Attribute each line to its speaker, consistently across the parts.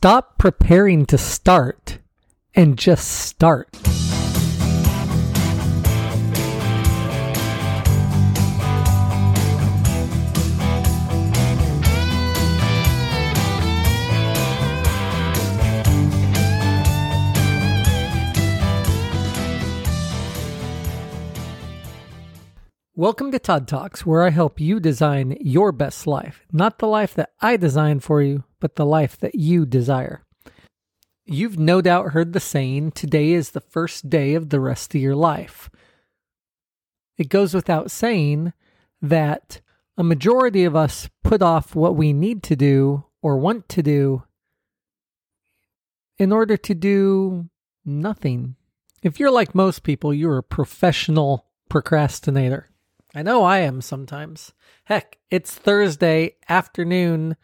Speaker 1: Stop preparing to start and just start. Welcome to Todd Talks, where I help you design your best life. Not the life that I design for you, but the life that you desire. You've no doubt heard the saying, today is the first day of the rest of your life. It goes without saying that a majority of us put off what we need to do or want to do in order to do nothing. If you're like most people, you're a professional procrastinator. I know I am sometimes. Heck, it's Thursday afternoon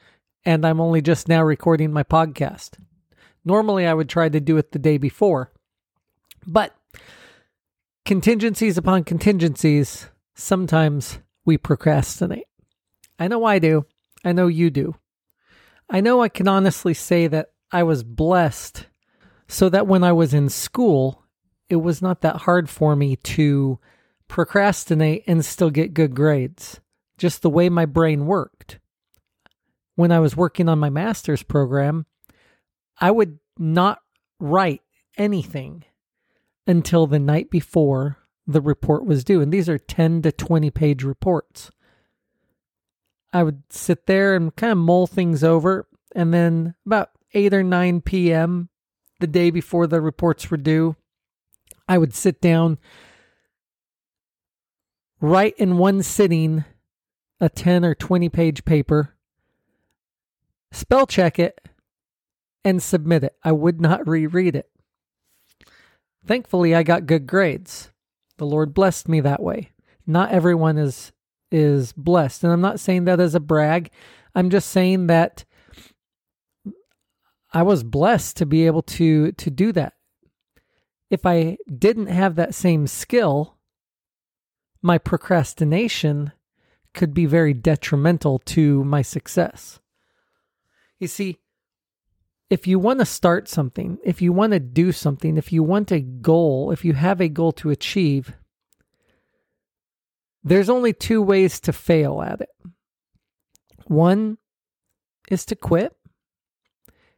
Speaker 1: and I'm only just now recording my podcast. Normally, I would try to do it the day before, but contingencies upon contingencies, sometimes we procrastinate. I know I do. I know you do. I know I can honestly say that I was blessed so that when I was in school, it was not that hard for me to procrastinate and still get good grades, just the way my brain worked when I was working on my master's program, I would not write anything until the night before the report was due. And these are 10 to 20 page reports. I would sit there and kind of mull things over. And then about 8 or 9 p.m., the day before the reports were due, I would sit down, write in one sitting a 10 or 20 page paper spell check it, and submit it. I would not reread it. Thankfully, I got good grades. The Lord blessed me that way. Not everyone is is blessed, and I'm not saying that as a brag. I'm just saying that I was blessed to be able to to do that. If I didn't have that same skill, my procrastination could be very detrimental to my success. You see, if you want to start something, if you want to do something, if you want a goal, if you have a goal to achieve, there's only two ways to fail at it. One is to quit,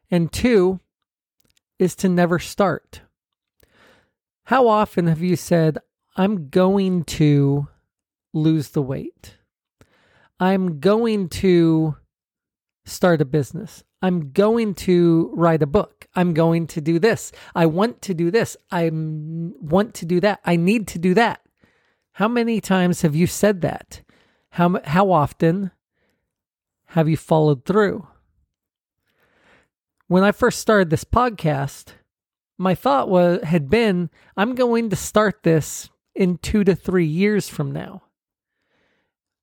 Speaker 1: and two is to never start. How often have you said, I'm going to lose the weight? I'm going to start a business. I'm going to write a book. I'm going to do this. I want to do this. I want to do that. I need to do that. How many times have you said that? How how often have you followed through? When I first started this podcast, my thought was had been I'm going to start this in 2 to 3 years from now.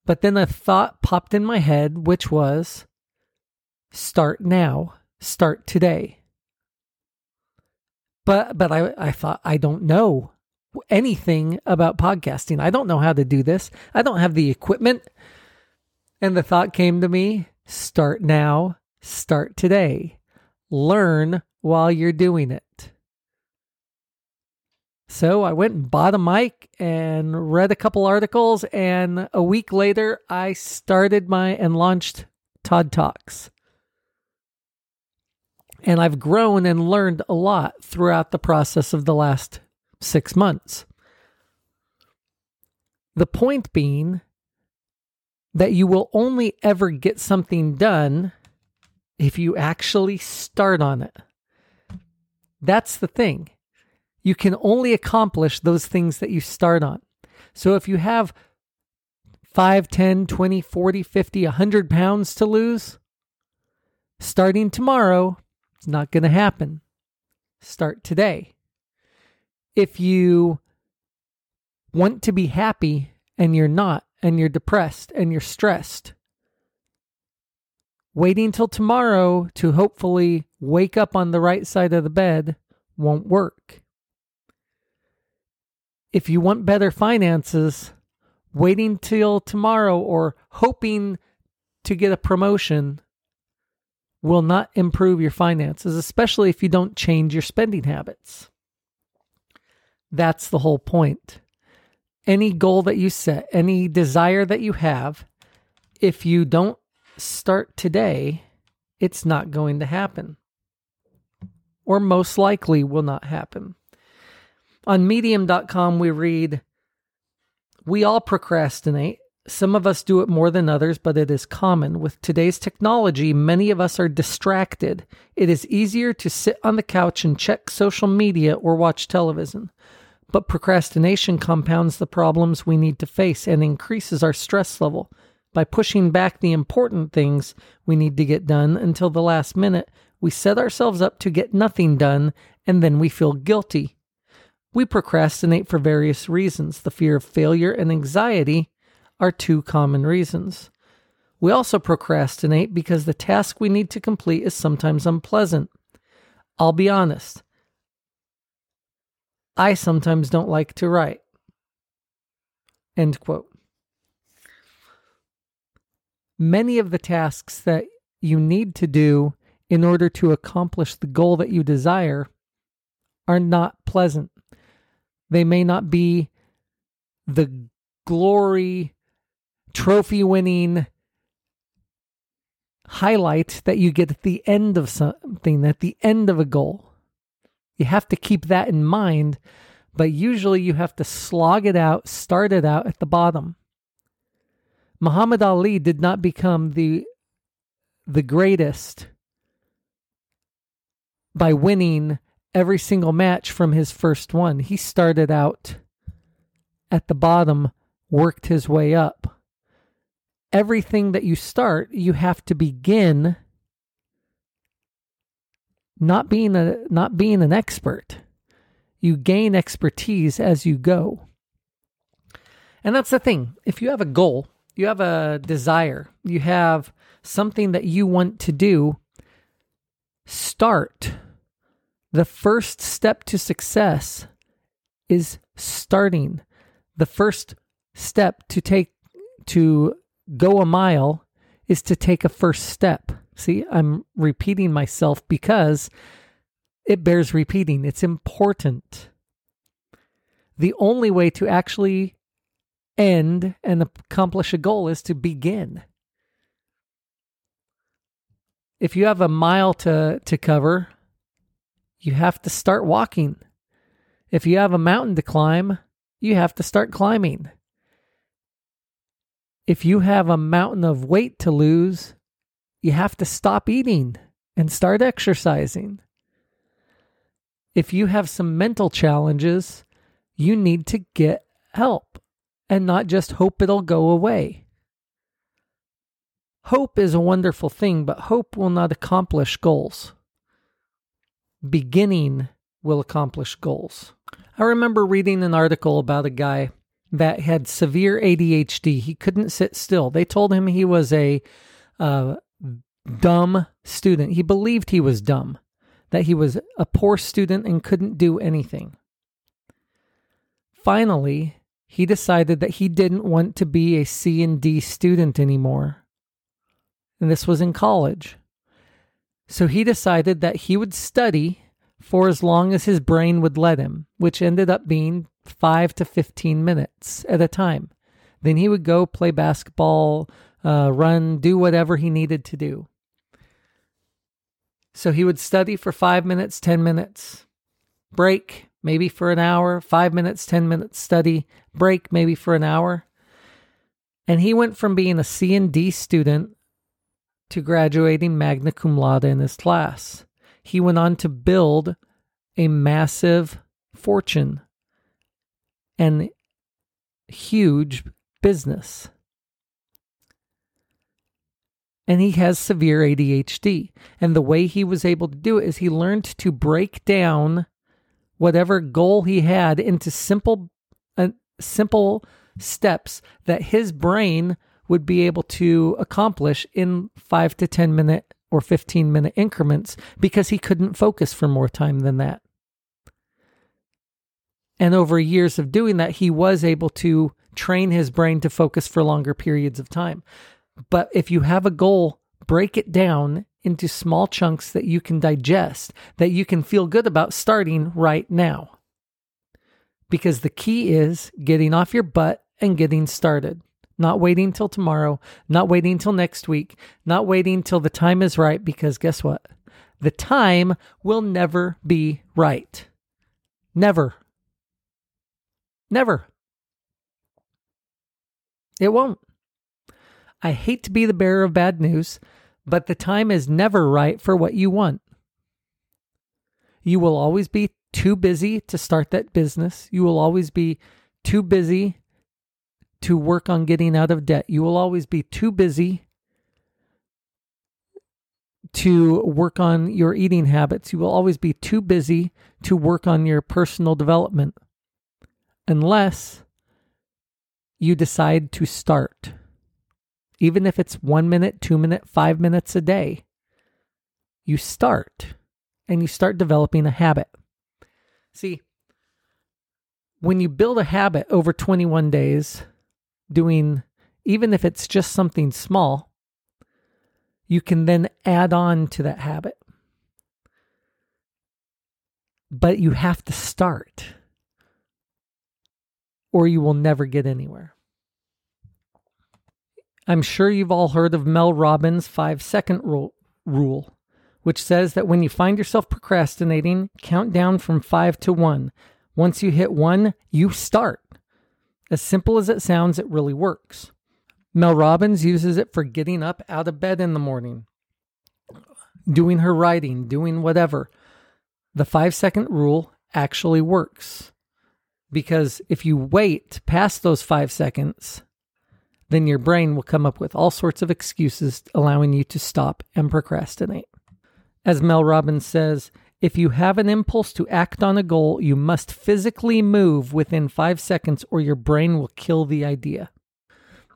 Speaker 1: But then a thought popped in my head which was start now, start today. But but I, I thought I don't know anything about podcasting. I don't know how to do this. I don't have the equipment. And the thought came to me, start now, start today. Learn while you're doing it. So I went and bought a mic and read a couple articles and a week later I started my and launched Todd Talks. And I've grown and learned a lot throughout the process of the last six months. The point being that you will only ever get something done if you actually start on it. That's the thing. You can only accomplish those things that you start on. So if you have 5, 10, 20, 40, 50, 100 pounds to lose, starting tomorrow, it's not going to happen. Start today. If you want to be happy and you're not, and you're depressed and you're stressed, waiting till tomorrow to hopefully wake up on the right side of the bed won't work. If you want better finances, waiting till tomorrow or hoping to get a promotion will not improve your finances, especially if you don't change your spending habits. That's the whole point. Any goal that you set, any desire that you have, if you don't start today, it's not going to happen. Or most likely will not happen. On medium.com, we read, We all procrastinate. Some of us do it more than others, but it is common. With today's technology, many of us are distracted. It is easier to sit on the couch and check social media or watch television. But procrastination compounds the problems we need to face and increases our stress level. By pushing back the important things we need to get done until the last minute, we set ourselves up to get nothing done and then we feel guilty. We procrastinate for various reasons. The fear of failure and anxiety are two common reasons. We also procrastinate because the task we need to complete is sometimes unpleasant. I'll be honest, I sometimes don't like to write. End quote. Many of the tasks that you need to do in order to accomplish the goal that you desire are not pleasant. They may not be the glory, trophy winning highlight that you get at the end of something, at the end of a goal. You have to keep that in mind, but usually you have to slog it out, start it out at the bottom. Muhammad Ali did not become the the greatest by winning every single match from his first one. He started out at the bottom, worked his way up. Everything that you start, you have to begin not being a not being an expert. You gain expertise as you go. And that's the thing. If you have a goal, you have a desire, you have something that you want to do, start. The first step to success is starting. The first step to take to go a mile is to take a first step. See, I'm repeating myself because it bears repeating. It's important. The only way to actually end and accomplish a goal is to begin. If you have a mile to, to cover, you have to start walking. If you have a mountain to climb, you have to start climbing. If you have a mountain of weight to lose, you have to stop eating and start exercising. If you have some mental challenges, you need to get help and not just hope it'll go away. Hope is a wonderful thing, but hope will not accomplish goals. Beginning will accomplish goals. I remember reading an article about a guy that had severe ADHD. He couldn't sit still. They told him he was a uh, dumb student. He believed he was dumb, that he was a poor student and couldn't do anything. Finally, he decided that he didn't want to be a C and D student anymore. And this was in college. So he decided that he would study for as long as his brain would let him, which ended up being 5 to 15 minutes at a time. Then he would go play basketball, uh, run, do whatever he needed to do. So he would study for five minutes, 10 minutes, break, maybe for an hour, five minutes, 10 minutes study, break maybe for an hour. And he went from being a C and D student to graduating magna cum laude in his class. He went on to build a massive fortune and huge business. And he has severe ADHD. And the way he was able to do it is he learned to break down whatever goal he had into simple uh, simple steps that his brain would be able to accomplish in 5 to 10 minute or 15 minute increments because he couldn't focus for more time than that. And over years of doing that, he was able to train his brain to focus for longer periods of time. But if you have a goal, break it down into small chunks that you can digest, that you can feel good about starting right now. Because the key is getting off your butt and getting started. Not waiting till tomorrow, not waiting till next week, not waiting till the time is right, because guess what? The time will never be right. Never. Never. It won't. I hate to be the bearer of bad news, but the time is never right for what you want. You will always be too busy to start that business. You will always be too busy to work on getting out of debt. You will always be too busy to work on your eating habits. You will always be too busy to work on your personal development unless you decide to start even if it's one minute, two minute, five minutes a day, you start and you start developing a habit. See, when you build a habit over 21 days, doing even if it's just something small, you can then add on to that habit. But you have to start, or you will never get anywhere. I'm sure you've all heard of Mel Robbins' five second rule, which says that when you find yourself procrastinating, count down from five to one. Once you hit one, you start. As simple as it sounds, it really works. Mel Robbins uses it for getting up out of bed in the morning, doing her writing, doing whatever. The five second rule actually works because if you wait past those five seconds, then your brain will come up with all sorts of excuses allowing you to stop and procrastinate. As Mel Robbins says, if you have an impulse to act on a goal, you must physically move within five seconds or your brain will kill the idea.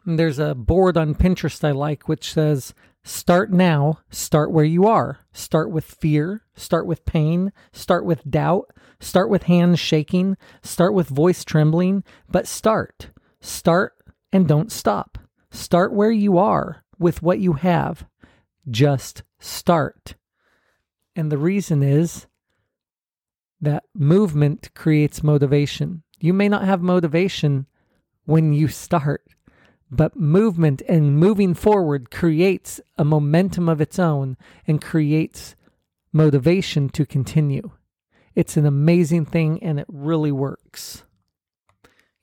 Speaker 1: And there's a board on Pinterest I like which says, Start now, start where you are. Start with fear, start with pain, start with doubt, start with hands shaking, start with voice trembling, but start. Start and don't stop. Start where you are with what you have. Just start. And the reason is that movement creates motivation. You may not have motivation when you start, but movement and moving forward creates a momentum of its own and creates motivation to continue. It's an amazing thing and it really works.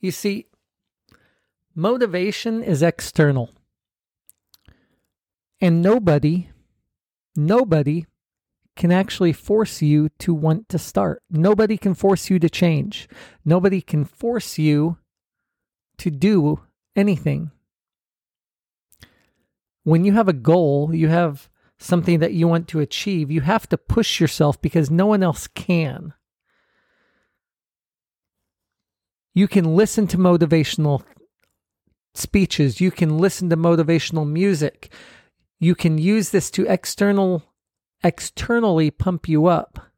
Speaker 1: You see, Motivation is external. And nobody, nobody can actually force you to want to start. Nobody can force you to change. Nobody can force you to do anything. When you have a goal, you have something that you want to achieve, you have to push yourself because no one else can. You can listen to motivational speeches. You can listen to motivational music. You can use this to external externally pump you up.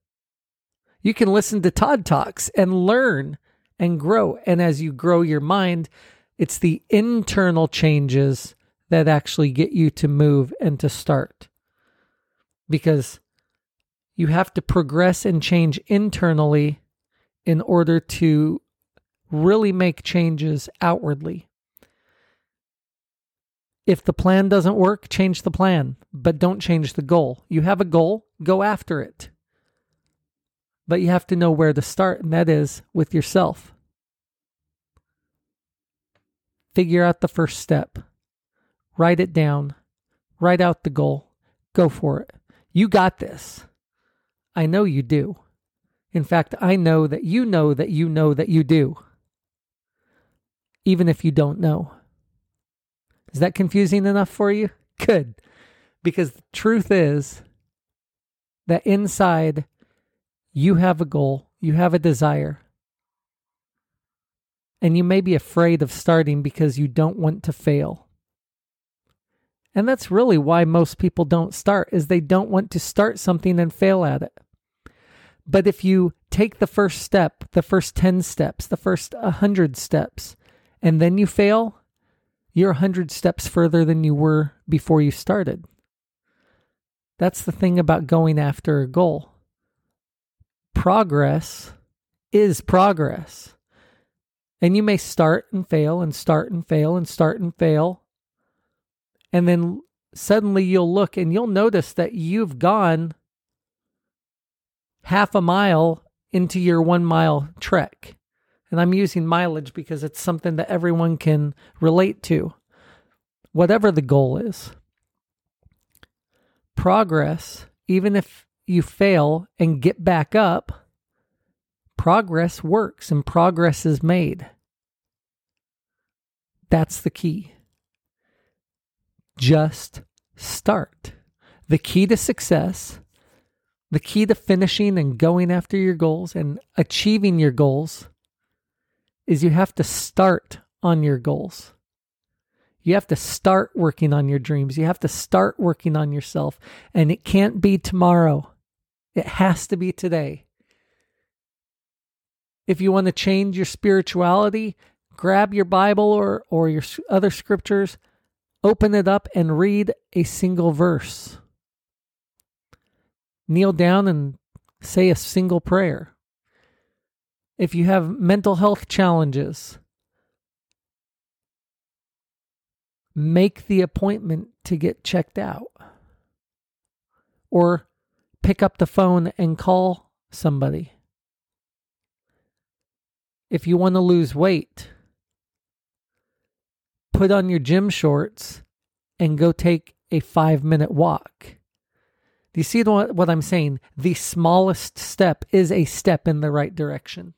Speaker 1: You can listen to Todd Talks and learn and grow. And as you grow your mind, it's the internal changes that actually get you to move and to start. Because you have to progress and change internally in order to really make changes outwardly. If the plan doesn't work, change the plan, but don't change the goal. You have a goal, go after it. But you have to know where to start, and that is with yourself. Figure out the first step, write it down, write out the goal, go for it. You got this. I know you do. In fact, I know that you know that you know that you do, even if you don't know. Is that confusing enough for you? Good. Because the truth is that inside you have a goal, you have a desire. And you may be afraid of starting because you don't want to fail. And that's really why most people don't start is they don't want to start something and fail at it. But if you take the first step, the first 10 steps, the first 100 steps, and then you fail, you're a hundred steps further than you were before you started. That's the thing about going after a goal. Progress is progress. And you may start and fail and start and fail and start and fail. And then suddenly you'll look and you'll notice that you've gone half a mile into your one mile trek. And I'm using mileage because it's something that everyone can relate to, whatever the goal is. Progress, even if you fail and get back up, progress works and progress is made. That's the key. Just start. The key to success, the key to finishing and going after your goals and achieving your goals is you have to start on your goals. You have to start working on your dreams. You have to start working on yourself. And it can't be tomorrow, it has to be today. If you want to change your spirituality, grab your Bible or, or your other scriptures, open it up, and read a single verse. Kneel down and say a single prayer. If you have mental health challenges, make the appointment to get checked out. Or pick up the phone and call somebody. If you want to lose weight, put on your gym shorts and go take a five minute walk. Do you see what I'm saying? The smallest step is a step in the right direction.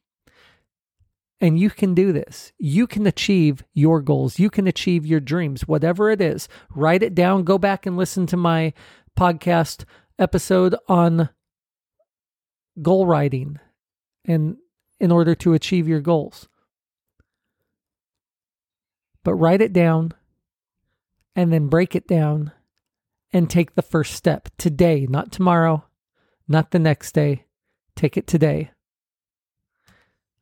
Speaker 1: And you can do this. You can achieve your goals. You can achieve your dreams, whatever it is. Write it down. Go back and listen to my podcast episode on goal writing and in order to achieve your goals. But write it down and then break it down and take the first step today, not tomorrow, not the next day. Take it today.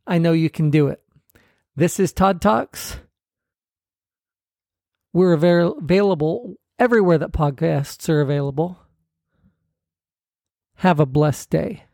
Speaker 1: I know you can do it. This is Todd Talks. We're available everywhere that podcasts are available. Have a blessed day.